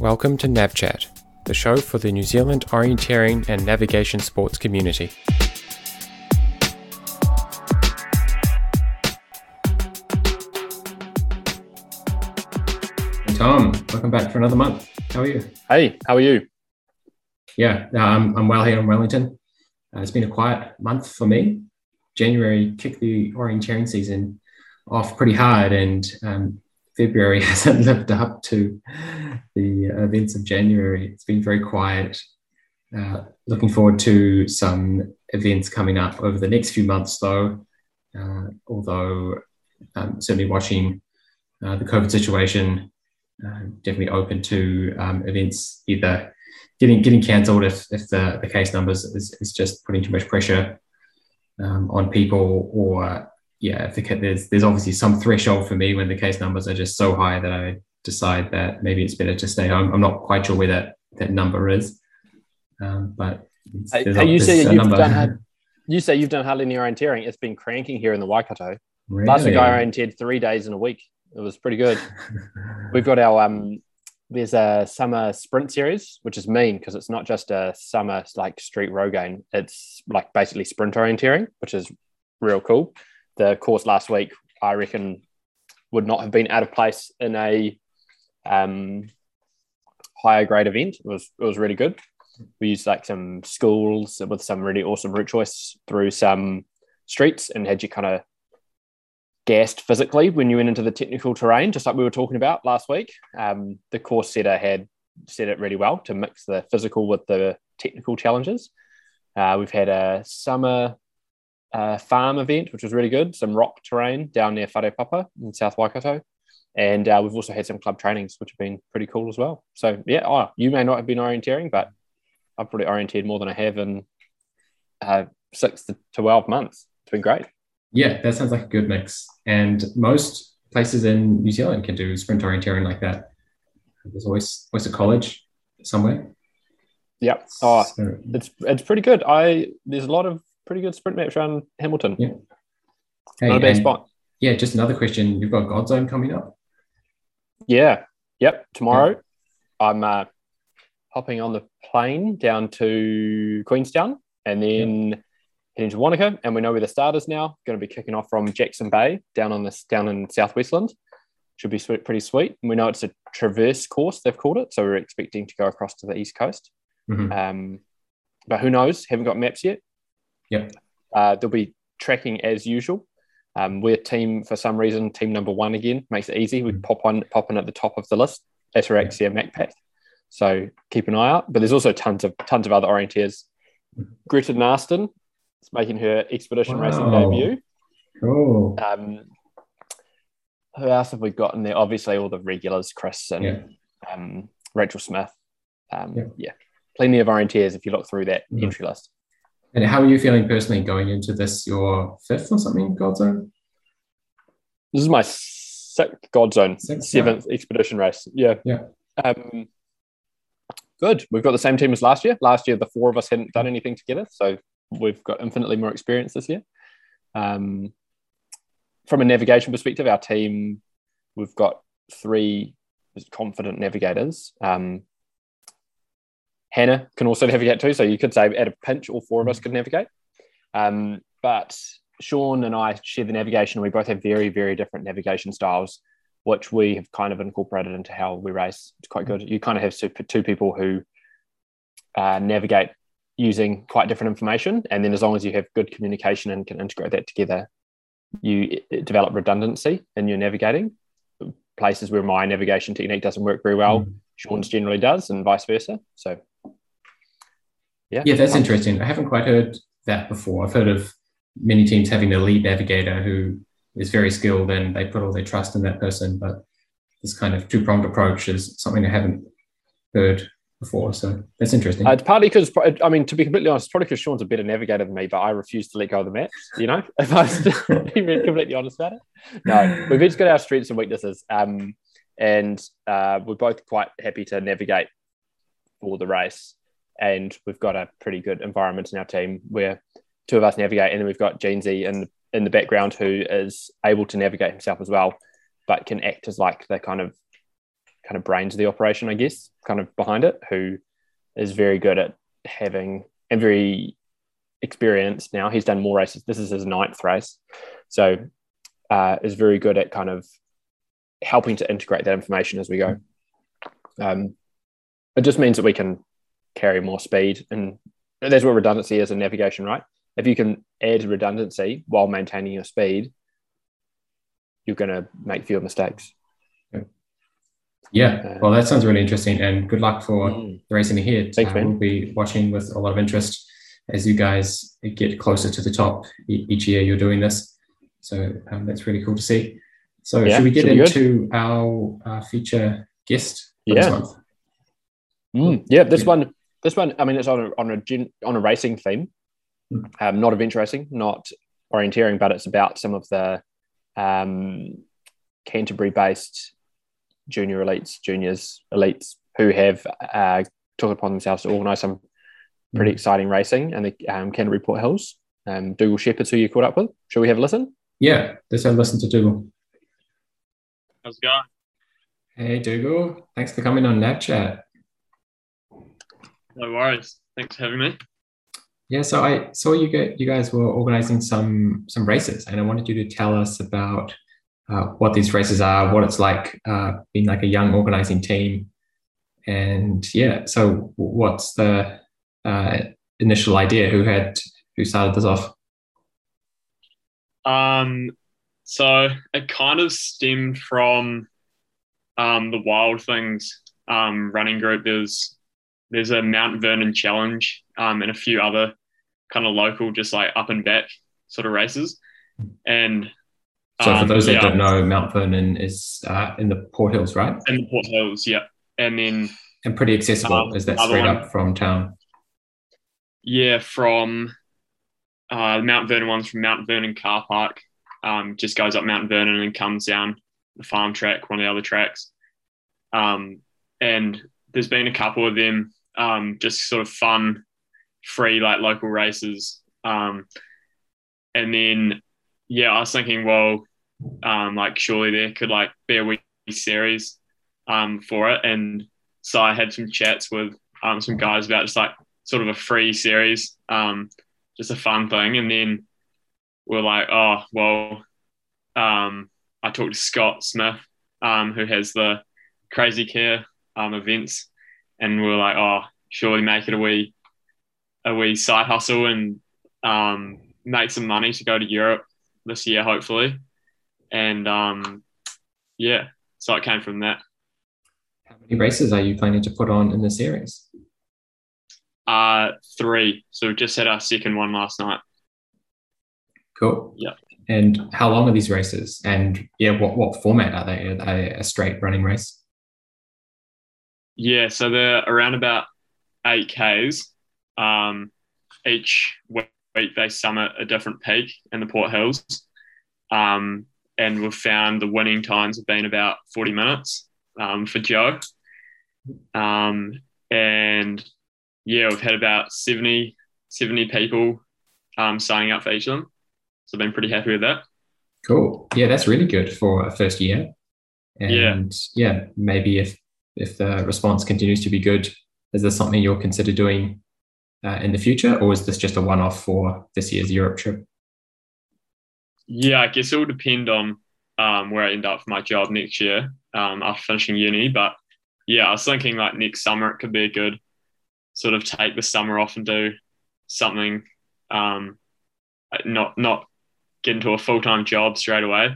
Welcome to NavChat, the show for the New Zealand orienteering and navigation sports community. Tom, welcome back for another month. How are you? Hey, how are you? Yeah, um, I'm well here in Wellington. Uh, it's been a quiet month for me. January kicked the orienteering season off pretty hard, and um, February hasn't lived up to the events of January. It's been very quiet. Uh, looking forward to some events coming up over the next few months, though. Uh, although um, certainly watching uh, the COVID situation uh, definitely open to um, events either getting getting cancelled if, if the, the case numbers is, is just putting too much pressure um, on people or yeah if the, there's there's obviously some threshold for me when the case numbers are just so high that I decide that maybe it's better to stay home. I'm not quite sure where that, that number is, um, but you say you've number. done you say you've done hardly any orienteering. It's been cranking here in the Waikato. Really? Last week I oriented three days in a week. It was pretty good. We've got our um, there's a summer sprint series, which is mean because it's not just a summer like street row game. It's like basically sprint orienteering, which is real cool. The course last week, I reckon, would not have been out of place in a um, higher grade event. It was it was really good. We used like some schools with some really awesome route choice through some streets and had you kind of gassed physically when you went into the technical terrain, just like we were talking about last week. Um, the course setter had set it really well to mix the physical with the technical challenges. Uh, we've had a summer uh, farm event, which was really good, some rock terrain down near Wharepapa in South Waikato. And uh, we've also had some club trainings, which have been pretty cool as well. So, yeah, oh, you may not have been orienteering, but I've probably orienteered more than I have in uh, six to 12 months. It's been great. Yeah, that sounds like a good mix. And most places in New Zealand can do sprint orienteering like that. There's always, always a college somewhere. Yeah. Oh, so, it's it's pretty good. I there's a lot of pretty good sprint maps around Hamilton. Yeah. Hey, Not a bad spot. Yeah, just another question. You've got Godzone coming up. Yeah. Yep. Tomorrow. I'm uh, hopping on the plane down to Queenstown and then yeah. heading to Wanaka. And we know where the start is now. Going to be kicking off from Jackson Bay down on this down in Southwestland. Should be sweet, pretty sweet. And we know it's a traverse course, they've called it. So we're expecting to go across to the East Coast. Mm-hmm. Um, but who knows? Haven't got maps yet. Yep. Uh, there'll be tracking as usual. Um, we're team for some reason, team number one again makes it easy. We mm. pop on pop in at the top of the list, Ataraxia Macpac. So keep an eye out. But there's also tons of tons of other orienteers. Greta Narston is making her expedition wow. racing debut. Cool. Um, who else have we got in there? Obviously, all the regulars, Chris and yeah. um, Rachel Smith. Um, yeah. yeah. plenty of orienteers if you look through that mm-hmm. entry list. And how are you feeling personally going into this, your fifth or something, Godzone? This is my sixth Godzone, sixth, seventh yeah. expedition race. Yeah. Yeah. Um, good. We've got the same team as last year. Last year, the four of us hadn't done anything together. So we've got infinitely more experience this year. Um, from a navigation perspective, our team, we've got three confident navigators. Um, Hannah can also navigate too. So you could say at a pinch, all four of us mm. could navigate. Um, but Sean and I share the navigation. We both have very, very different navigation styles, which we have kind of incorporated into how we race. It's quite good. You kind of have two people who uh, navigate using quite different information. And then as long as you have good communication and can integrate that together, you develop redundancy in your navigating. Places where my navigation technique doesn't work very well, mm. Sean's generally does, and vice versa. So yeah. Yeah, that's interesting. I haven't quite heard that before. I've heard of many teams having a lead navigator who is very skilled and they put all their trust in that person. But this kind of two pronged approach is something I haven't heard before. So that's interesting. Uh, it's partly because, I mean, to be completely honest, probably because Sean's a better navigator than me, but I refuse to let go of the maps, you know, if I was to completely honest about it. No, we've each got our strengths and weaknesses. Um, and uh, we're both quite happy to navigate for the race and we've got a pretty good environment in our team where two of us navigate, and then we've got Jeansy in in the background who is able to navigate himself as well, but can act as like the kind of kind of brains of the operation, I guess, kind of behind it, who is very good at having and very experienced now. He's done more races. This is his ninth race. So uh, is very good at kind of helping to integrate that information as we go. Um, it just means that we can carry more speed and that's what redundancy is in navigation, right? If you can add redundancy while maintaining your speed, you're going to make fewer mistakes. Yeah, well, that sounds really interesting, and good luck for mm. the racing ahead. Thanks, uh, man. We'll be watching with a lot of interest as you guys get closer to the top each year. You're doing this, so um, that's really cool to see. So, yeah, should we get should into our uh, feature guest yeah. this month? Mm, yeah, this one, this one. I mean, it's on a on a on a racing theme, mm. um, not event racing, not orienteering, but it's about some of the um, Canterbury-based junior elites, juniors, elites who have uh, took upon themselves to organise some pretty mm. exciting racing in the um, Canterbury Port Hills. Um, Dougal Sheppard's who you caught up with. Shall we have a listen? Yeah, let's have a listen to Dougal. How's it going? Hey, Dougal. Thanks for coming on NavChat. No worries. Thanks for having me. Yeah, so I saw you get you guys were organizing some some races, and I wanted you to tell us about uh, what these races are, what it's like uh, being like a young organizing team, and yeah. So, what's the uh, initial idea? Who had who started this off? Um, so it kind of stemmed from um, the Wild Things um, running group. There's there's a Mount Vernon challenge um, and a few other kind of local, just like up and back sort of races. And so, for um, those that don't know, Mount Vernon is uh, in the Port Hills, right? In the Port Hills, yeah. And then and pretty accessible. Um, is that straight one, up from town? Yeah, from uh, Mount Vernon one's from Mount Vernon Car Park. Um, just goes up Mount Vernon and comes down the farm track, one of the other tracks. Um, and there's been a couple of them, um, just sort of fun free like local races. Um, and then yeah, I was thinking, well, um, like surely there could like be a wee series um, for it. And so I had some chats with um, some guys about just like sort of a free series, um, just a fun thing. And then we're like, oh, well, um, I talked to Scott Smith, um, who has the Crazy Care um, events, and we are like, oh, surely make it a wee a wee side hustle and um, make some money to go to Europe this year, hopefully. And um, yeah, so it came from that. How many races are you planning to put on in the series? Uh, three. So we just had our second one last night. Cool. Yeah. And how long are these races? And yeah, what, what format are they? Are they a straight running race? Yeah, so they're around about eight Ks. Um, each week they summit a different peak in the Port Hills. Um, and we've found the winning times have been about 40 minutes um, for Joe. Um, and yeah, we've had about 70, 70 people um, signing up for each of them. So I've been pretty happy with that. Cool. Yeah, that's really good for a first year. And yeah, yeah maybe if if the response continues to be good, is this something you'll consider doing uh, in the future, or is this just a one off for this year's Europe trip? Yeah, I guess it will depend on um, where I end up for my job next year um, after finishing uni. But yeah, I was thinking like next summer it could be a good sort of take the summer off and do something, um, not not get into a full time job straight away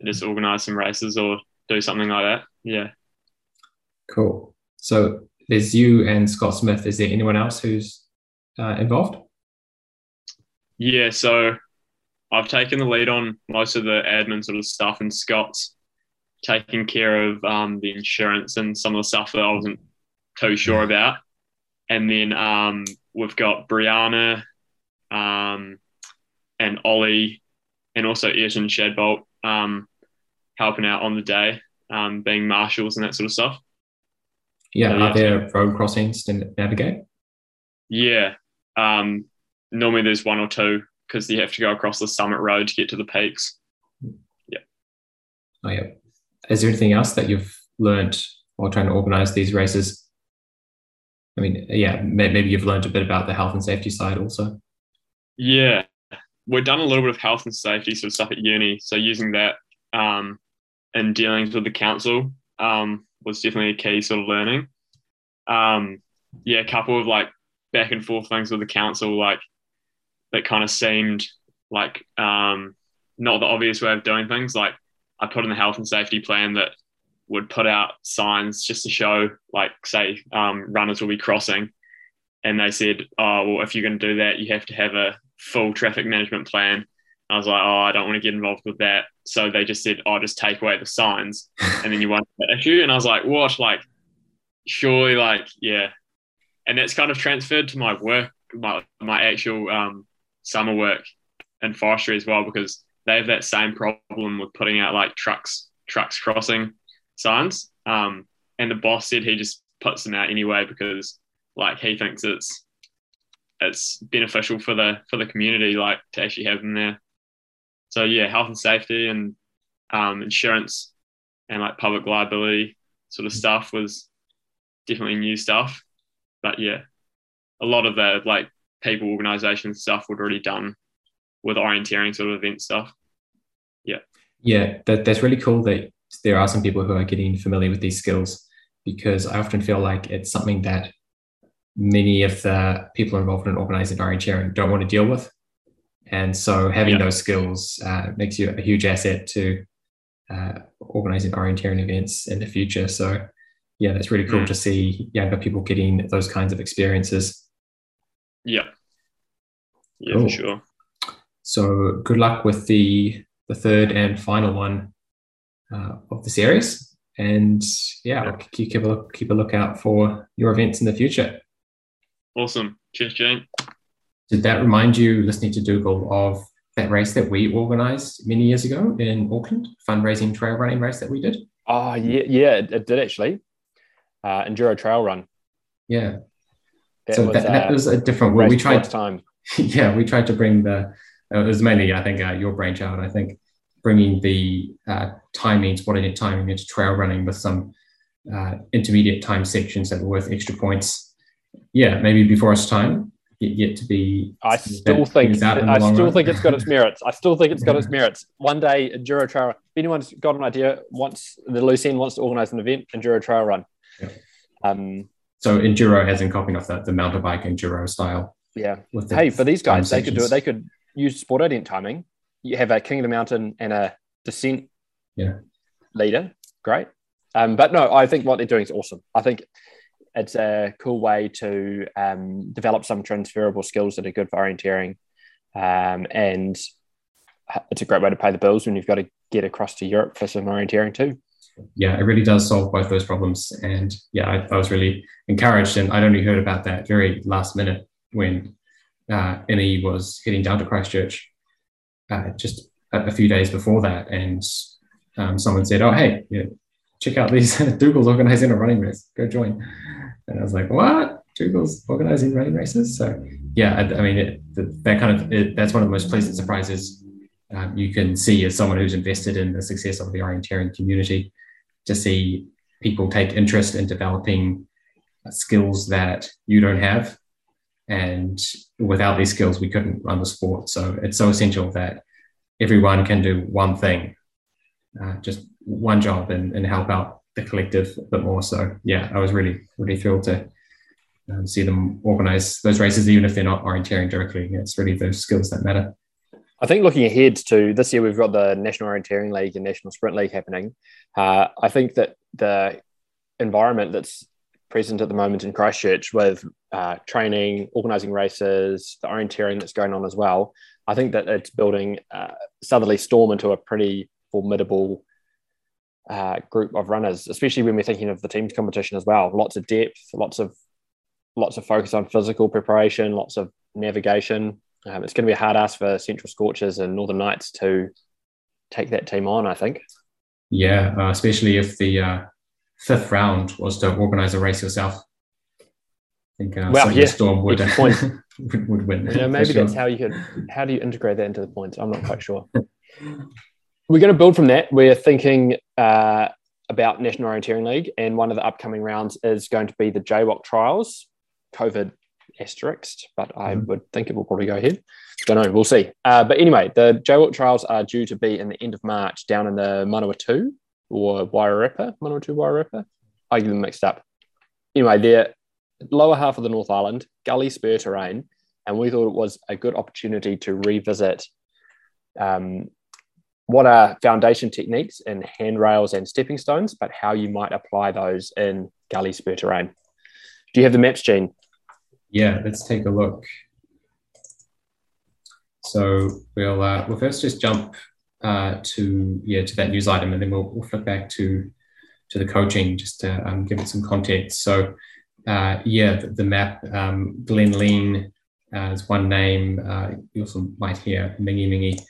and just organize some races or do something like that. Yeah. Cool. So there's you and Scott Smith. Is there anyone else who's uh, involved? Yeah, so I've taken the lead on most of the admin sort of stuff, and Scott's taking care of um, the insurance and some of the stuff that I wasn't too sure about. And then um, we've got Brianna um, and Ollie and also Ayrton Shadbolt um, helping out on the day, um, being marshals and that sort of stuff. Yeah, so, yeah are there road crossings to navigate? Yeah, um, normally there's one or two because you have to go across the summit road to get to the peaks. Yeah. Oh yeah. Is there anything else that you've learned while trying to organize these races? I mean, yeah, maybe you've learned a bit about the health and safety side also. Yeah, we've done a little bit of health and safety sort of stuff at uni. So using that um, in dealings with the council um, was definitely a key sort of learning. Um, yeah, a couple of like back and forth things with the council, like that kind of seemed like um, not the obvious way of doing things. Like I put in the health and safety plan that would put out signs just to show, like, say, um, runners will be crossing. And they said, oh, well, if you're going to do that, you have to have a full traffic management plan. I was like, oh, I don't want to get involved with that. So they just said, oh, just take away the signs and then you won't have that issue. And I was like, what? Like, surely, like, yeah. And that's kind of transferred to my work, my, my actual um, summer work in forestry as well, because they have that same problem with putting out like trucks, trucks crossing signs. Um, and the boss said he just puts them out anyway because like he thinks it's it's beneficial for the for the community like to actually have them there. So yeah, health and safety and um, insurance and like public liability sort of stuff was definitely new stuff. But yeah, a lot of the like people organization stuff would already done with orienteering sort of event stuff. Yeah. Yeah, that, that's really cool that there are some people who are getting familiar with these skills because I often feel like it's something that many of the people involved in organizing orienteering don't want to deal with. And so having yeah. those skills uh, makes you a huge asset to uh, organizing orienteering events in the future. So yeah, that's really cool mm. to see younger people getting those kinds of experiences. Yeah. Yeah, cool. for sure. So good luck with the the third and final one uh, of the series. And yeah, I'll keep a look, keep a lookout for your events in the future. Awesome. Cheers, Gene. Did that remind you, listening to Dougal, of that race that we organised many years ago in Auckland, fundraising trail running race that we did? Oh yeah, yeah, it, it did actually. Uh, Enduro Trail Run. Yeah. That so was, that, that, uh, was a different. Well, we tried time. Yeah, we tried to bring the. It was mainly, I think, uh, your brainchild. I think bringing the uh, timing, SPORTident timing into trail running with some uh, intermediate time sections that were worth extra points. Yeah, maybe before its time, yet, to be. I still think I still think it's got its merits. I still think it's got its merits. One day, Enduro Trail. If anyone's got an idea, wants the end wants to organise an event, Enduro Trail Run. Yeah. Um, so Enduro has in copying off the, the mountain bike Enduro style. Yeah. hey, for these guys, they could do it. They could use SPORTident timing you have a king of the mountain and a descent yeah. leader. Great. Um, but no, I think what they're doing is awesome. I think it's a cool way to um, develop some transferable skills that are good for orienteering. Um, and it's a great way to pay the bills when you've got to get across to Europe for some orienteering too. Yeah, it really does solve both those problems. And yeah, I, I was really encouraged. And I'd only heard about that very last minute when uh, Emmy was heading down to Christchurch uh, just a, a, few days before that, and um, someone said, "Oh, hey, yeah, check out these Dougal's organizing a running race. Go join." And I was like, "What? Dougal's organizing running races?" So yeah, I, I mean, it, that kind of it, that's one of the most pleasant surprises um, you can see as someone who's invested in the success of the orienteering community to see people take interest in developing skills that you don't have and without these skills, we couldn't run the sport. So it's so essential that everyone can do one thing, uh, just one job, and, and help out the collective a bit more. So yeah, I was really really thrilled to um, see them organize those races, even if they're not orienteering directly. It's really those skills that matter. I think looking ahead to this year, we've got the National Orienteering League and National Sprint League happening. Uh, I think that the environment that's present at the moment in Christchurch with uh, training, organising races, the orienteering that's going on as well. I think that it's building uh, Southerly Storm into a pretty formidable uh, group of runners, especially when we're thinking of the teams competition as well. Lots of depth, lots of lots of focus on physical preparation, lots of navigation. Um, it's going to be a hard ask for Central Scorchers and Northern Knights to take that team on. I think. Yeah, uh, especially if the uh, fifth round was to organize a race yourself. I think uh, well, yeah. Storm would, would, would, win. You know, maybe sure. that's how you could. How do you integrate that into the points? I'm not quite sure. We're going to build from that. We're thinking uh, about National Orienteering League, and one of the upcoming rounds is going to be the JWOC trials, COVID asterisk, but I mm-hmm. would think it will probably go ahead. Don't know, we'll see. Uh, but anyway, the JWOC trials are due to be in the end of March down in the Manawatu or Wairarapa, Manawatu Wairarapa. I get them mixed up. Anyway, they're lower half of the North Island, gully spur terrain, and we thought it was a good opportunity to revisit um, what are foundation techniques in handrails and stepping stones, but how you might apply those in gully spur terrain. Do you have the maps, Gene? Yeah, let's take a look. So we'll uh, we'll first just jump uh, to yeah to that news item, and then we'll, we'll flip back to to the coaching just to um, give it some context. So uh, yeah, the, the map um, Glen Lean uh, is one name. Uh, you also might hear Mingi Mingi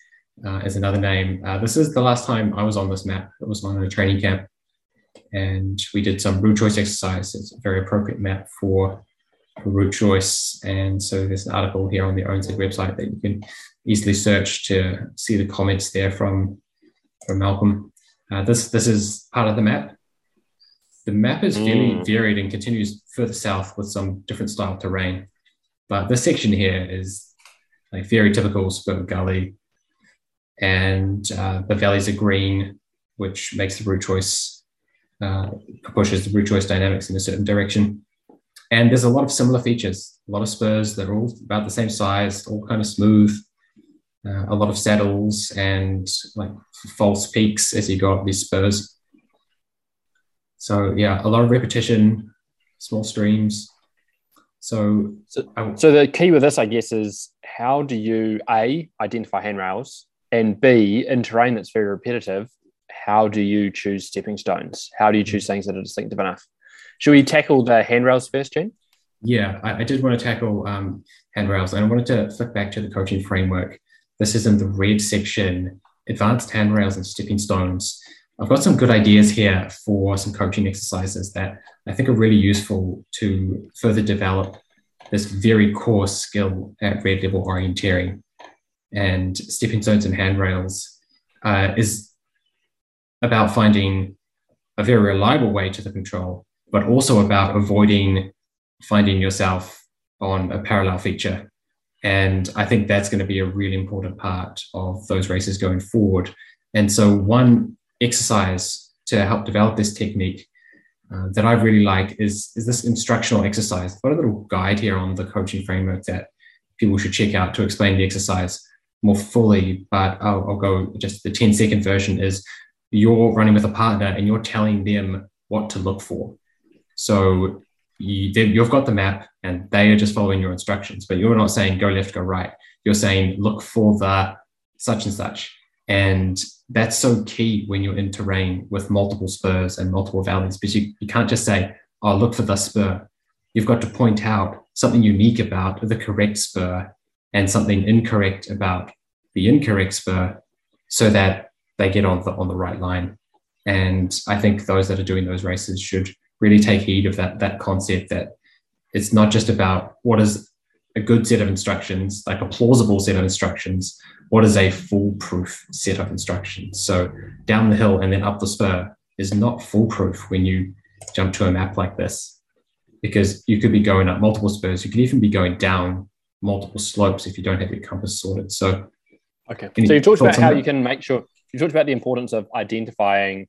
uh, as another name. Uh, this is the last time I was on this map. It was on a training camp, and we did some route choice exercise. It's a very appropriate map for, for route choice. And so there's an article here on the ONZ website that you can easily search to see the comments there from from Malcolm. Uh, this this is part of the map. The map is fairly mm. varied and continues further south with some different style terrain. But this section here is like very typical spur gully and uh, the valleys are green, which makes the route choice, uh, pushes the route choice dynamics in a certain direction. And there's a lot of similar features, a lot of spurs that are all about the same size, all kind of smooth, uh, a lot of saddles and like false peaks as you go up these spurs. So yeah, a lot of repetition, small streams. So, so, so the key with this, I guess, is how do you a identify handrails and B, in terrain that's very repetitive, how do you choose stepping stones? How do you choose things that are distinctive enough? Should we tackle the handrails first, Gene? Yeah, I, I did want to tackle um, handrails, and I wanted to flick back to the coaching framework. This is in the red section, advanced handrails and stepping stones. I've got some good ideas here for some coaching exercises that I think are really useful to further develop this very core skill at red level orienteering and stepping stones and handrails uh, is about finding a very reliable way to the control, but also about avoiding finding yourself on a parallel feature. And I think that's going to be a really important part of those races going forward. And so, one exercise to help develop this technique uh, that I really like is, is this instructional exercise. I've got a little guide here on the coaching framework that people should check out to explain the exercise more fully, but I'll, I'll go just the 10 second version is you're running with a partner and you're telling them what to look for. So you, have got the map and they are just following your instructions, but you're not saying go left, go right. You're saying look for the such and such. And that's so key when you're in terrain with multiple spurs and multiple valleys, because you, you can't just say, oh, look for the spur. You've got to point out something unique about the correct spur and something incorrect about the incorrect spur so that they get on the on the right line. And I think those that are doing those races should really take heed of that that concept that it's not just about what is a good set of instructions, like a plausible set of instructions. What is a foolproof set of instructions? So down the hill and then up the spur is not foolproof when you jump to a map like this, because you could be going up multiple spurs. You could even be going down multiple slopes if you don't have your compass sorted. So, okay. So you talked about how that? you can make sure you talked about the importance of identifying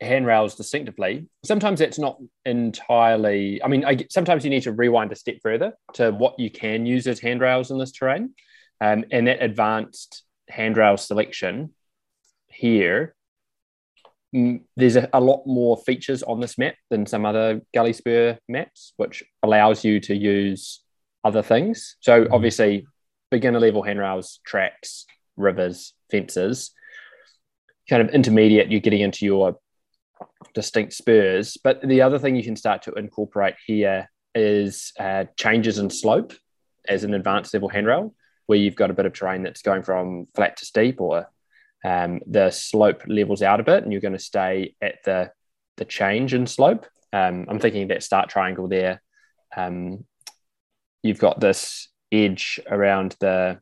handrails distinctively. Sometimes it's not entirely. I mean, I, sometimes you need to rewind a step further to what you can use as handrails in this terrain, um, and that advanced handrail selection here. Mm, there's a, a, lot more features on this map than some other gully spur maps, which allows you to use other things. So mm-hmm. obviously, beginner level handrails, tracks, rivers, fences. Kind of intermediate, you're getting into your distinct spurs. But the other thing you can start to incorporate here is uh, changes in slope as an advanced level handrail, where you've got a bit of terrain that's going from flat to steep, or um, the slope levels out a bit, and you're going to stay at the the change in slope. Um, I'm thinking that start triangle there um, you've got this edge around the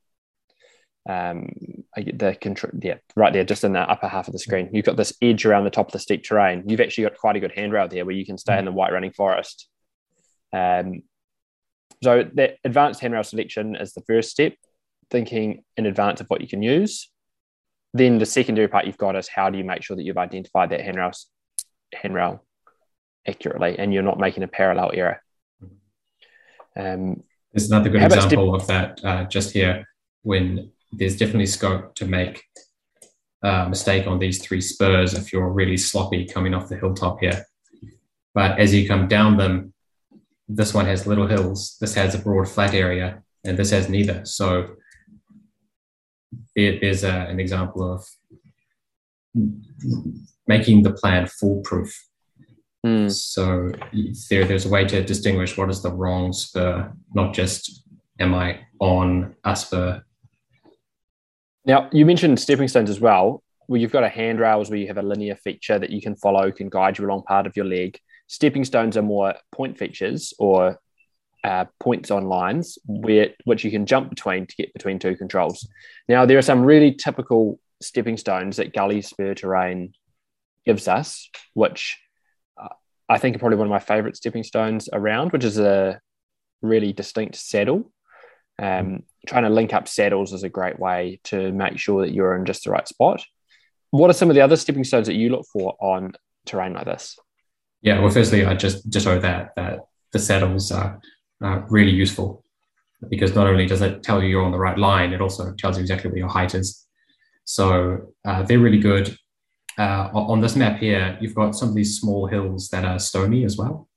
um, the control, yeah, right there, just in the upper half of the screen. You've got this edge around the top of the steep terrain. You've actually got quite a good handrail there where you can stay in the white running forest. Um, so that advanced handrail selection is the first step, thinking in advance of what you can use. Then the secondary part you've got is how do you make sure that you've identified that handrail handrail accurately and you're not making a parallel error. Um, there's another good example of that uh, just here when there's definitely scope to make a mistake on these three spurs if you're really sloppy coming off the hilltop here. But as you come down them, this one has little hills, this has a broad flat area, and this has neither. So there's a, an example of making the plan foolproof. Mm. So there, there's a way to distinguish what is the wrong spur, not just am I on a spur now, you mentioned stepping stones as well, where you've got a handrails where you have a linear feature that you can follow, can guide you along part of your leg. Stepping stones are more point features or uh, points on lines where which you can jump between to get between two controls. Now, there are some really typical stepping stones that gully spur terrain gives us, which I think probably one of my favorite stepping stones around, which is a really distinct saddle. Um, trying to link up saddles is a great way to make sure that you're in just the right spot. What are some of the other stepping stones that you look for on terrain like this? Yeah, well, firstly, I just just owe that that the saddles are, are really useful because not only does it tell you you're on the right line, it also tells you exactly where your height is. So uh, they're really good. Uh, on this map here, you've got some of these small hills that are stony as well,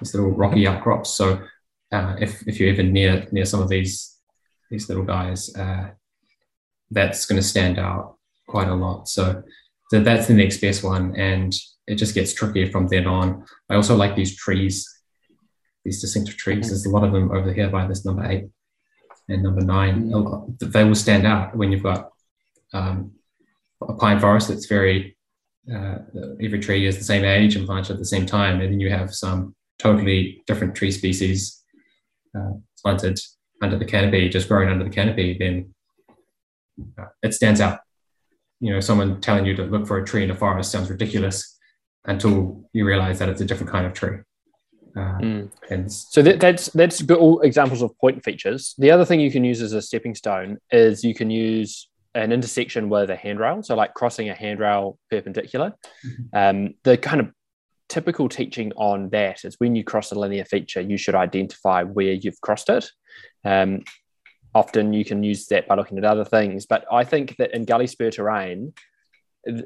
these little rocky outcrops. So uh, if if you're even near near some of these these little guys, uh, that's going to stand out quite a lot. So, so that's the next best one, and it just gets trickier from then on. I also like these trees, these distinctive trees. There's a lot of them over here by this number eight and number nine. Mm-hmm. They will stand out when you've got um, a pine forest that's very uh, every tree is the same age and planted at the same time, and then you have some totally different tree species uh, planted under the canopy, just growing under the canopy, then uh, it stands out. You know, someone telling you to look for a tree in a forest sounds ridiculous until you realize that it's a different kind of tree. Uh, mm. And so that, that's that's all examples of point features. The other thing you can use as a stepping stone is you can use an intersection with a handrail, so like crossing a handrail perpendicular. Mm-hmm. Um, the kind of typical teaching on that is when you cross a linear feature, you should identify where you've crossed it. Um, often you can use that by looking at other things, but I think that in gully spur terrain,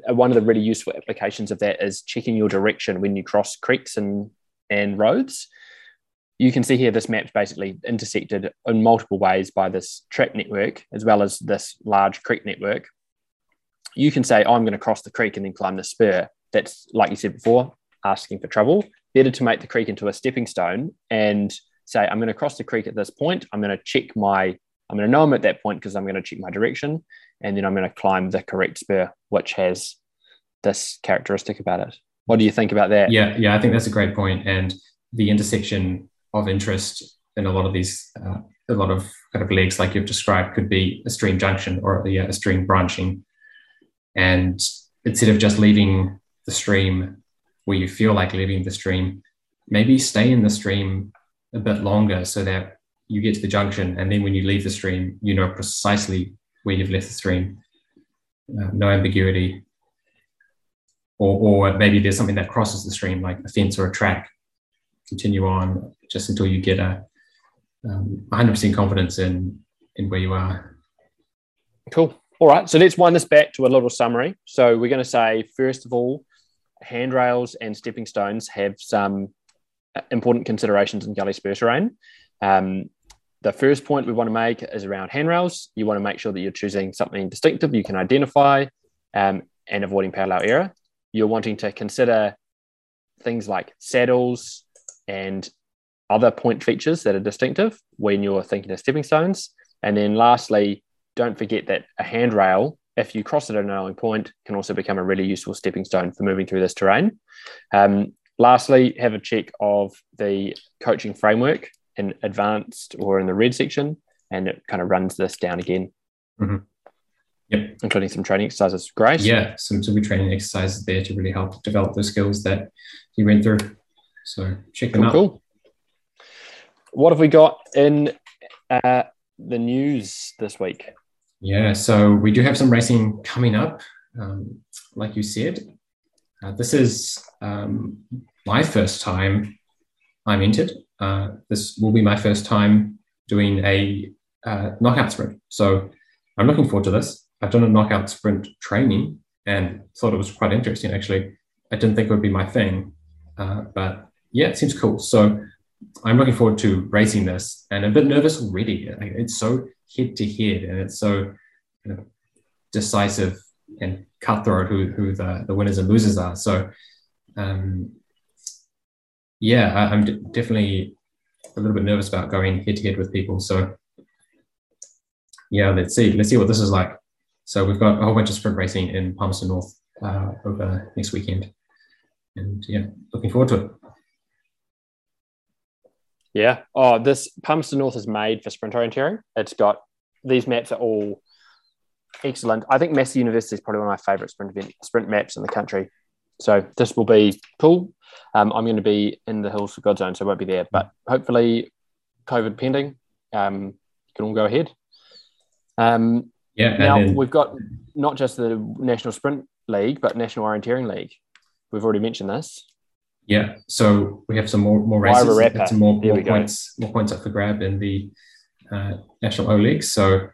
one of the really useful applications of that is checking your direction when you cross creeks and, and roads. You can see here this map's basically intersected in multiple ways by this track network as well as this large creek network. You can say, oh, I'm going to cross the creek and then climb the spur. That's, like you said before, asking for trouble. Better to make the creek into a stepping stone and say, I'm going to cross the creek at this point. I'm going to check my, I'm going to know I'm at that point because I'm going to check my direction. And then I'm going to climb the correct spur, which has this characteristic about it. What do you think about that? Yeah, yeah, I think that's a great point. And the intersection of interest in a lot of these, uh, a lot of kind of legs like you've described could be a stream junction or a, a stream branching. And instead of just leaving the stream where you feel like leaving the stream, maybe stay in the stream a bit longer so that you get to the junction. And then when you leave the stream, you know precisely where you've left the stream. Uh, no ambiguity. Or, or maybe there's something that crosses the stream, like a fence or a track. Continue on just until you get a um, 100% confidence in, in where you are. Cool. All right. So let's wind this back to a little summary. So we're going to say, first of all, handrails and stepping stones have some uh, important considerations in gully spur terrain. Um, the first point we want to make is around handrails. You want to make sure that you're choosing something distinctive you can identify um, and avoiding parallel error. You're wanting to consider things like saddles and other point features that are distinctive when you're thinking of stepping stones. And then lastly, don't forget that a handrail if you cross it at an early point, can also become a really useful stepping stone for moving through this terrain. Um, lastly, have a check of the coaching framework in advanced or in the red section, and it kind of runs this down again. Mm-hmm. Yep. Including some training exercises. Great. Yeah, some, good training exercises there to really help develop the skills that you went through. So check them cool, out. Cool. What have we got in uh, the news this week? Yeah, so we do have some racing coming up. Um, like you said, uh, this is um, my first time I'm entered. Uh, this will be my first time doing a uh, knockout sprint. So I'm looking forward to this. I've done a knockout sprint training and thought it was quite interesting, actually. I didn't think it would be my thing, uh, but yeah, it seems cool. So I'm looking forward to racing this and a bit nervous already. It's so head to head and it's so decisive and cutthroat who, who the, the winners and losers are. So, um, yeah, I, am d- definitely a little bit nervous about going head to head with people. So, yeah, let's see. Let's see what this is like. So, we've got a whole bunch of sprint racing in Palmerston North uh, over next weekend. And yeah, looking forward to it. Yeah. Oh, this Palmerston North is made for sprint orienteering. It's got these maps are all excellent. I think Massey University is probably one of my favorite sprint event, sprint maps in the country. So this will be cool. Um, I'm going to be in the hills for Godzone, so I won't be there. But hopefully, COVID pending, um, you can all go ahead. Um, yeah. Now then, we've got not just the National Sprint League, but National Orienteering League. We've already mentioned this. Yeah, so we have some more more races, some more, more points, more points up for grab in the uh, National O League. So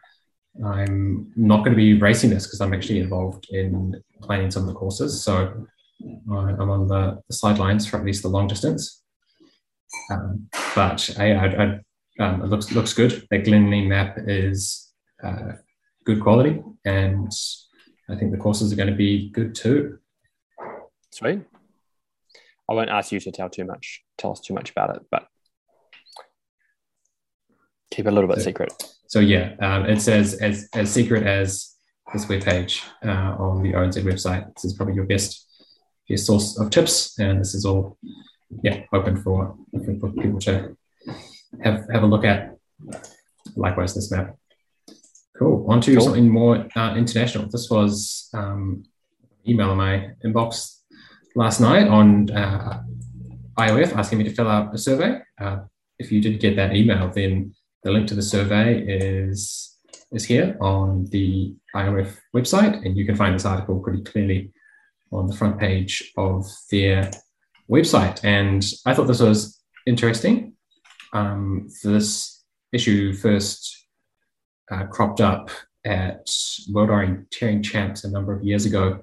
I'm not going to be racing this because I'm actually involved in planning some of the courses. So I'm on the, the sidelines for at least the long distance. Um, but I, I, I um, it looks looks good. The Glenelg map is uh, good quality, and I think the courses are going to be good too. Sweet. I won't ask you to tell too much, tell us too much about it, but keep it a little bit so, secret. So yeah, um, it says as as secret as this webpage uh, on the ONZ website. This is probably your best best source of tips, and this is all yeah open for open for people to have have a look at. Likewise, this map. Cool. On to cool. something more uh, international. This was um, email in my inbox last night on uh, IOF asking me to fill out a survey. Uh, if you did get that email, then the link to the survey is is here on the IOF website, and you can find this article pretty clearly on the front page of their website. And I thought this was interesting. Um, this issue first uh, cropped up at World Orienteering Champs a number of years ago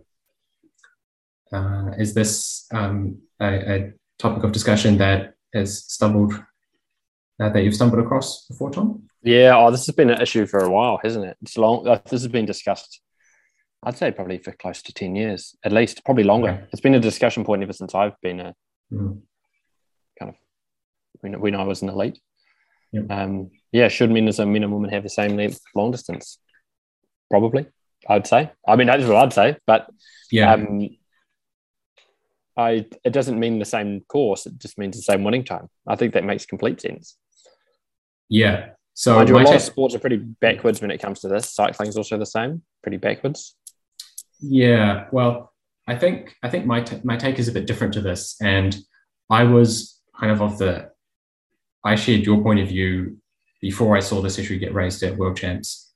uh, is this um, a, a, topic of discussion that has stumbled uh, that you've stumbled across before, Tom? Yeah, oh, this has been an issue for a while, hasn't it? It's long. Uh, this has been discussed. I'd say probably for close to ten years, at least, probably longer. Okay. It's been a discussion point ever since I've been a mm. kind of when, when I was an elite. Yep. Um, yeah, should men as a men and women have the same length long distance? Probably, I'd say. I mean, that's what I'd say. But yeah, um, I it doesn't mean the same course. It just means the same winning time. I think that makes complete sense. Yeah. So Mind you, a lot of sports are pretty backwards when it comes to this. Cycling is also the same, pretty backwards. Yeah. Well, I think I think my t- my take is a bit different to this, and I was kind of of the I shared your point of view before I saw this issue get raised at World Champs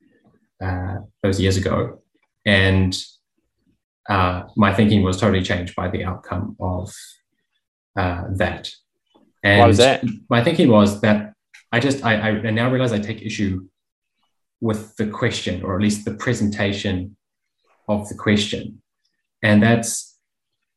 uh, those years ago, and uh, my thinking was totally changed by the outcome of uh, that. And Why was that? My thinking was that I just I, I now realize I take issue with the question, or at least the presentation of the question, and that's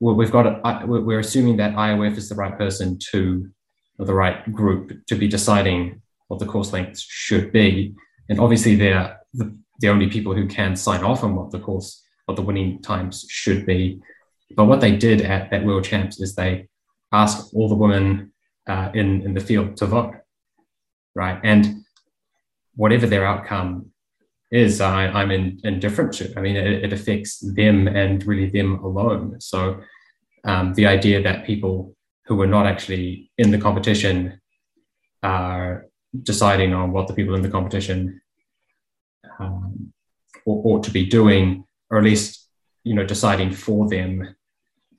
well, we've got a, we're assuming that IOF is the right person to or the right group to be deciding what the course lengths should be, and obviously they're the, the only people who can sign off on what the course what the winning times should be. But what they did at that World Champs is they asked all the women uh, in, in the field to vote, right? And whatever their outcome is, I, I'm in, indifferent to. I mean, it, it, affects them and really them alone. So um, the idea that people who were not actually in the competition are deciding on what the people in the competition um, ought to be doing, or at least you know deciding for them,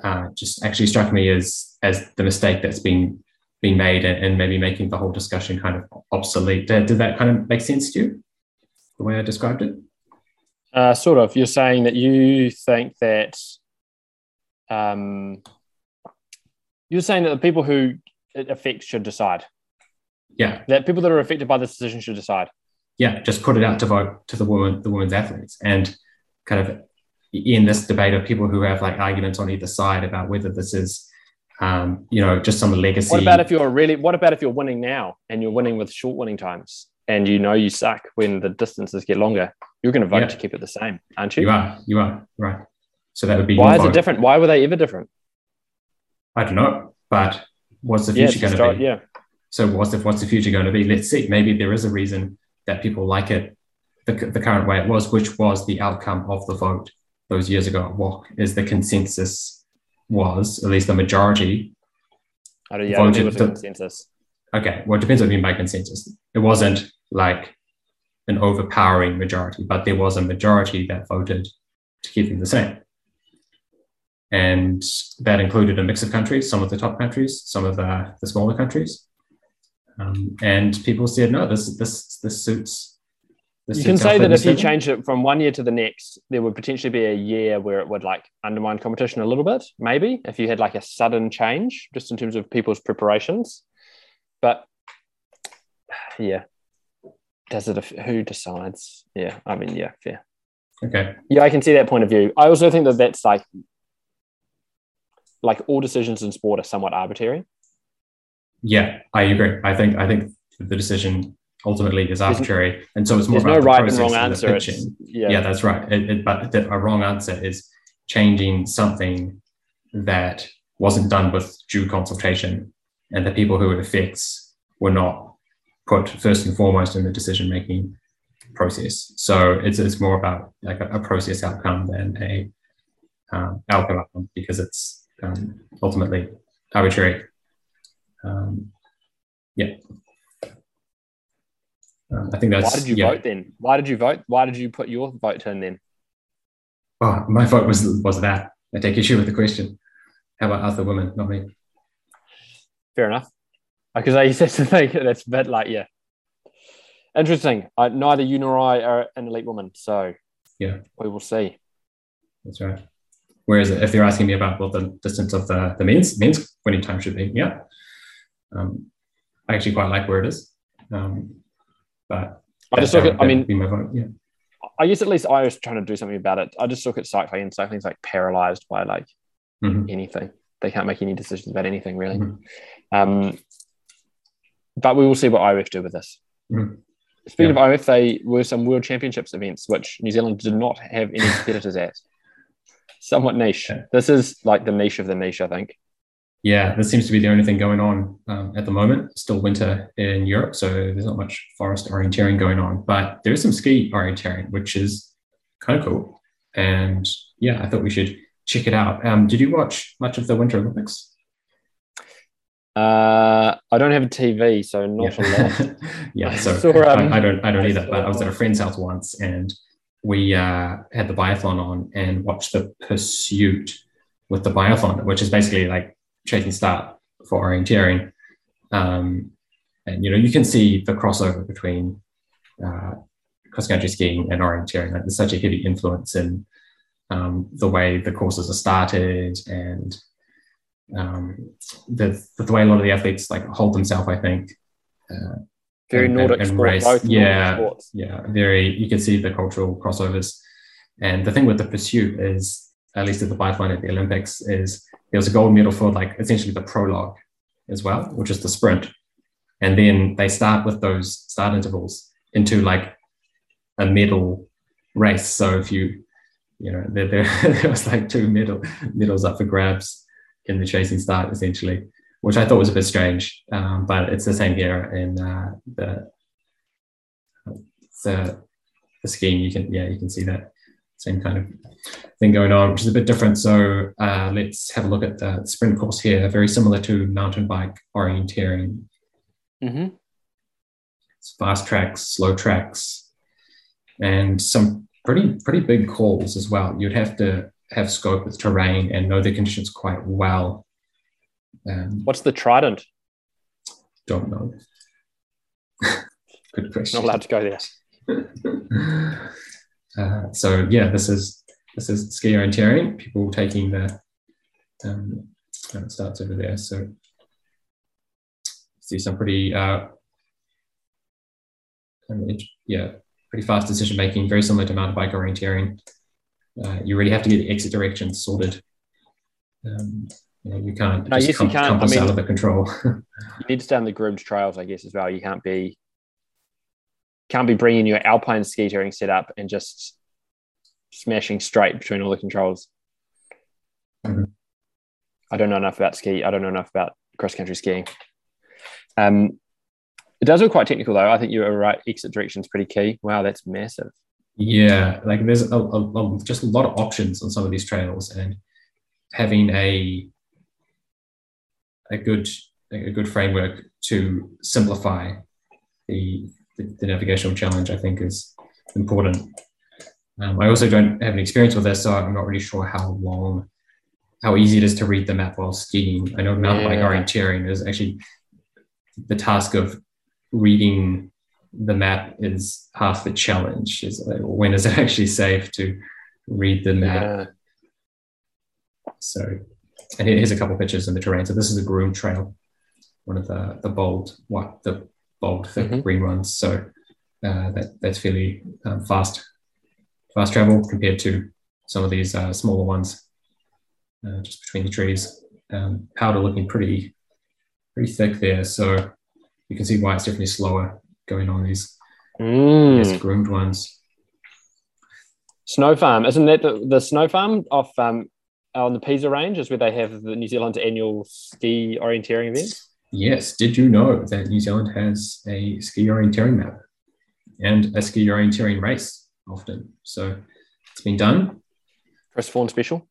uh, just actually struck me as as the mistake that's been being made and, and, maybe making the whole discussion kind of obsolete. Did, did, that kind of make sense to you, the way I described it? Uh, sort of. You're saying that you think that um, you're saying that the people who it affects should decide. Yeah. That people that are affected by this decision should decide. Yeah, just put it out to vote to the woman, the women's athletes, and kind of in this debate of people who have like arguments on either side about whether this is um, you know, just some legacy. What about if you're really? What about if you're winning now and you're winning with short winning times, and you know you suck when the distances get longer? You're going to vote yeah. to keep it the same, aren't you? You are. You are right. So that would be. Why is vote. it different? Why were they ever different? I don't know, but what's the future yeah, going to be? Yeah. So what's the what's the future going to be? Let's see. Maybe there is a reason that people like it the, the current way it was, which was the outcome of the vote those years ago at WOC, is the consensus was, at least the majority. I don't, yeah, voted I don't consensus. Okay, well, it depends what you mean by consensus. It wasn't like an overpowering majority, but there was a majority that voted to keep them the same. And that included a mix of countries, some of the top countries, some of the, the smaller countries. Um, and people said, no, this, this, this suits you can say that if you change it from one year to the next, there would potentially be a year where it would like undermine competition a little bit, maybe if you had like a sudden change just in terms of people's preparations. But yeah, does it? Who decides? Yeah, I mean, yeah, fair. Okay. Yeah, I can see that point of view. I also think that that's like, like all decisions in sport are somewhat arbitrary. Yeah, I agree. I think I think the decision ultimately is arbitrary, there's, and so it's more about no the right process and wrong answer. Yeah. yeah, that's right. It, it, but the, a wrong answer is changing something that wasn't done with due consultation, and the people who it affects were not put first and foremost in the decision making process. So it's it's more about like a, a process outcome than a um, outcome outcome because it's um, ultimately arbitrary. Um, yeah. Um, I think that's. Why did you yeah. vote then? Why did you vote? Why did you put your vote in then? Oh, my vote was was that. I take issue with the question. How about other women, not me? Fair enough. Because I said to think that's a bit like yeah. Interesting. Uh, neither you nor I are an elite woman, so yeah, we will see. That's right. Whereas if they're asking me about what the distance of the, the men's men's winning time should be, yeah, um, I actually quite like where it is. Um, but I just look at, I mean, yeah. I guess at least I was trying to do something about it. I just look at cycling and cycling's like paralyzed by like mm-hmm. anything. They can't make any decisions about anything really. Mm-hmm. Um, but we will see what IOF do with this. Mm-hmm. Speaking yeah. of IOF, they were some World Championships events which New Zealand did not have any competitors at. Somewhat niche. Yeah. This is like the niche of the niche, I think yeah, this seems to be the only thing going on um, at the moment. Still winter in Europe, so there's not much forest orienteering going on, but there is some ski orienteering, which is kind of cool. And yeah, I thought we should check it out. Um, did you watch much of the Winter Olympics? Uh, I don't have a TV, so not yeah. a lot. yeah, so saw, um, I, I, don't, I don't either. But I was at a friend's house once, and we uh, had the biathlon on and watched the pursuit with the biathlon, which is basically like chasing start for orienteering. Um, and you know, you can see the crossover between uh, cross country skiing and orienteering. Like, there's such a heavy influence in um, the way the courses are started and um, the, the way a lot of the athletes like hold themselves. I think. Uh, very and, Nordic and, and race. yeah, yeah, very. You can see the cultural crossovers. And the thing with the pursuit is, at least at the biathlon at the Olympics, is there was a gold medal for like essentially the prologue as well, which is the sprint. And then they start with those start intervals into like a medal race. So if you, you know, there, there, there was like two medal medals up for grabs in the chasing start essentially, which I thought was a bit strange. Um, but it's the same here in uh, the, the the skiing. You can yeah, you can see that same kind of thing going on, which is a bit different. So uh, let's have a look at the sprint course here, very similar to mountain bike orienteering. Mm-hmm. It's fast tracks, slow tracks, and some pretty pretty big calls as well. You'd have to have scope with terrain and know the conditions quite well. Um, What's the trident? Don't know. Good question. Not allowed to go there. uh, so yeah, this is this is ski orienteering. People taking the um, it starts over there. So see some pretty uh, yeah, pretty fast decision making, very similar to mountain bike orienteering. Uh, you really have to get the exit directions sorted. Um, you, know, you can't no, just com- you can't. I mean, out of the control. you need to stay on the groomed trails, I guess, as well. You can't be can't be bringing your alpine ski touring setup and just smashing straight between all the controls. Mm-hmm. I don't know enough about ski. I don't know enough about cross country skiing. Um, it does look quite technical though. I think you are right. Exit direction is pretty key. Wow, that's massive. Yeah, like there's a, a, a, just a lot of options on some of these trails, and having a a good a good framework to simplify the the, the navigational challenge, I think, is important. Um, I also don't have any experience with this, so I'm not really sure how long, how easy it is to read the map while skiing. I know mountain bike orienteering is actually the task of reading the map is half the challenge. Is when is it actually safe to read the map? Yeah. So, and here's a couple pictures of the terrain. So this is a groom trail, one of the the bold what the bold thick mm-hmm. green ones. So uh, that that's fairly um, fast fast travel compared to some of these uh, smaller ones, uh, just between the trees. Um, powder looking pretty pretty thick there. So you can see why it's definitely slower going on these mm. groomed ones. Snow Farm, isn't that the, the Snow Farm off um, on the Pisa Range? Is where they have the New Zealand annual ski orienteering event? Yes. Did you know that New Zealand has a ski orienteering map and a ski orienteering race often? So it's been done. Chris Vaughan special.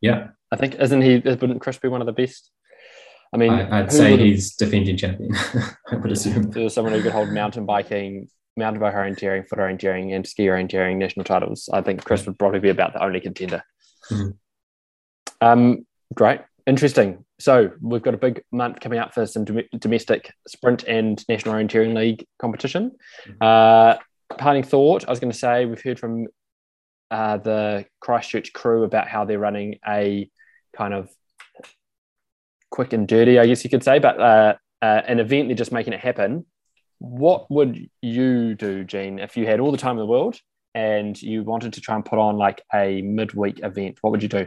Yeah. I think isn't he? Wouldn't Chris be one of the best I mean, I, would say he's defending champion. I would assume. There's someone who could hold mountain biking, mountain bike orienteering, foot orienteering, and ski orienteering national titles. I think Chris would probably be about the only contender. Mm-hmm. Um, great, interesting. So we've got a big month coming up for some dom- domestic sprint and national orienteering league competition. Mm-hmm. Uh, parting thought: I was going to say we've heard from uh, the Christchurch crew about how they're running a kind of quick and dirty, I guess you could say, but uh, uh, an event, they're just making it happen. What would you do, Gene, if you had all the time in the world and you wanted to try and put on like a midweek event? What would you do?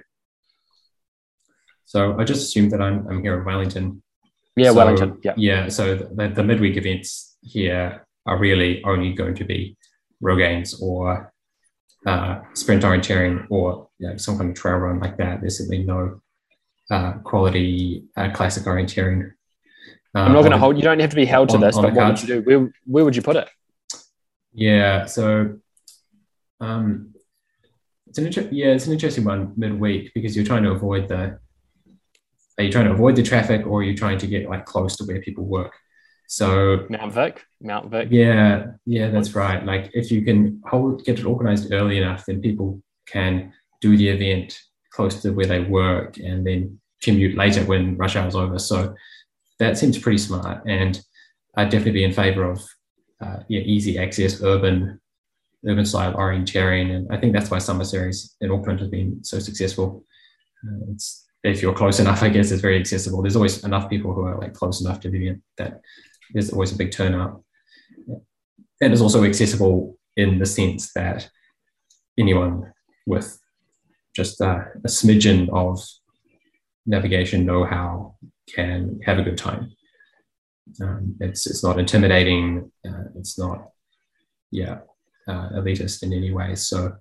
So I just assumed that I'm, I'm here in Wellington. Yeah, so, Wellington. Yeah. Yeah. So the, the midweek events here are really only going to be Rogaines or uh, sprint orienteering or you know, some kind of trail run like that. There's simply no uh, quality uh, classic orienteering. Uh, I'm not going to hold. You don't have to be held to on, this, on but what would you do? Where, where would you put it? Yeah, so um, it's an inter- yeah, it's an interesting one midweek because you're trying to avoid the are you trying to avoid the traffic or are you trying to get like close to where people work? So Mount Vic, Mount Vic. Yeah, yeah, that's right. Like if you can hold get it organized early enough, then people can do the event close to where they work and then commute later when rush hour's over. So that seems pretty smart. And I'd definitely be in favor of uh, yeah, easy access, urban, urban style orienteering. And I think that's why Summer Series in Auckland has been so successful. Uh, it's if you're close enough, I guess it's very accessible. There's always enough people who are like close enough to event that there's always a big turnout. And it's also accessible in the sense that anyone with just a smidgen of navigation know-how can have a good time. Um, it's it's not intimidating. Uh, it's not, yeah, uh, elitist in any way. So,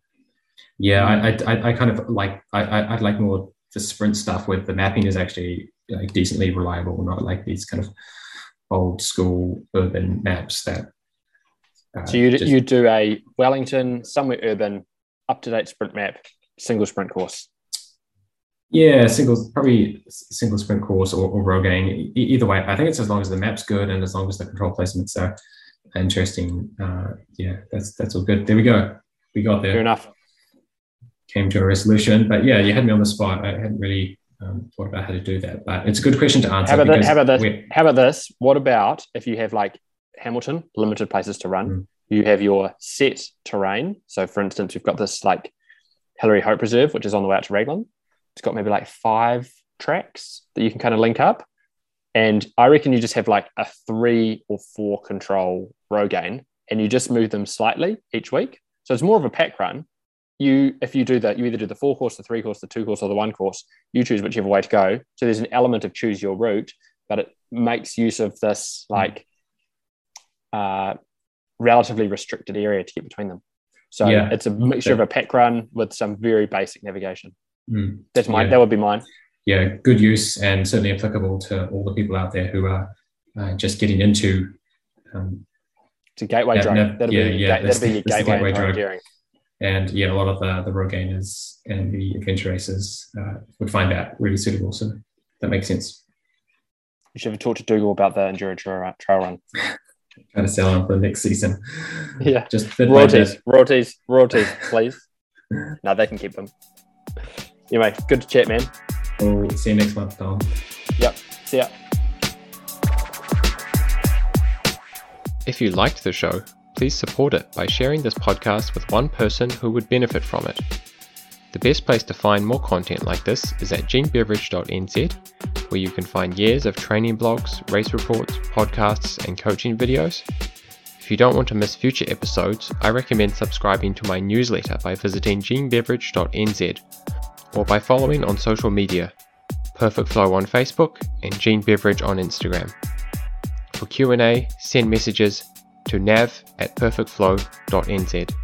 yeah, I I, I kind of like I I'd like more the sprint stuff where the mapping is actually like decently reliable, not like these kind of old school urban maps that. Uh, so you just, you do a Wellington somewhere urban up to date sprint map single sprint course? Yeah, single probably single sprint course or, or Rogaine. either way, I think it's as long as the map's good and as long as the control placements are interesting. Uh, yeah, that's that's all good. There we go. we got there. Fair enough. Came to a resolution, but yeah, you had me on the spot. I hadn't really um, thought about how to do that, but it's a good question to answer. How about, how about this? How about this? What about if you have like Hamilton, limited places to run? Mm. You have your set terrain. So, for instance, we've got this like Hillary Hope Reserve, which is on the way out to Raglan. It's got maybe like five tracks that you can kind of link up. And I reckon you just have like a three or four control Rogaine and you just move them slightly each week. So it's more of a pack run. You, if you do that, you either do the four course, the three course, the two course, or the one course. You choose whichever way to go. So there's an element of choose your route, but it makes use of this like uh, relatively restricted area to get between them. So yeah. it's a mixture of a pack run with some very basic navigation. Mm. That's mine. Yeah. That would be mine. Yeah, good use and certainly applicable to all the people out there who are uh, just getting into. Um, it's a gateway drug. that'll yeah, be, yeah, that'll be your gateway, gateway drug. And yeah, a lot of the the Rogainers and the adventure racers uh, would find that really suitable. So that makes sense. You should have talked to Dougal about the enduro trail, trail run. trying to sell them for the next season. Yeah. Just royalties, royalties, royalties, please. no, they can keep them. Anyway, good to chat, man. We'll see you next month, Tom. Yep. See ya. If you liked the show, please support it by sharing this podcast with one person who would benefit from it. The best place to find more content like this is at genebeveridge.nz where you can find years of training blogs, race reports, podcasts, and coaching videos. If you don't want to miss future episodes, I recommend subscribing to my newsletter by visiting genebeveridge.nz or by following on social media, Perfect Flow on Facebook and Gene Beveridge on Instagram. For Q&A, send messages to nav at perfectflow.nz.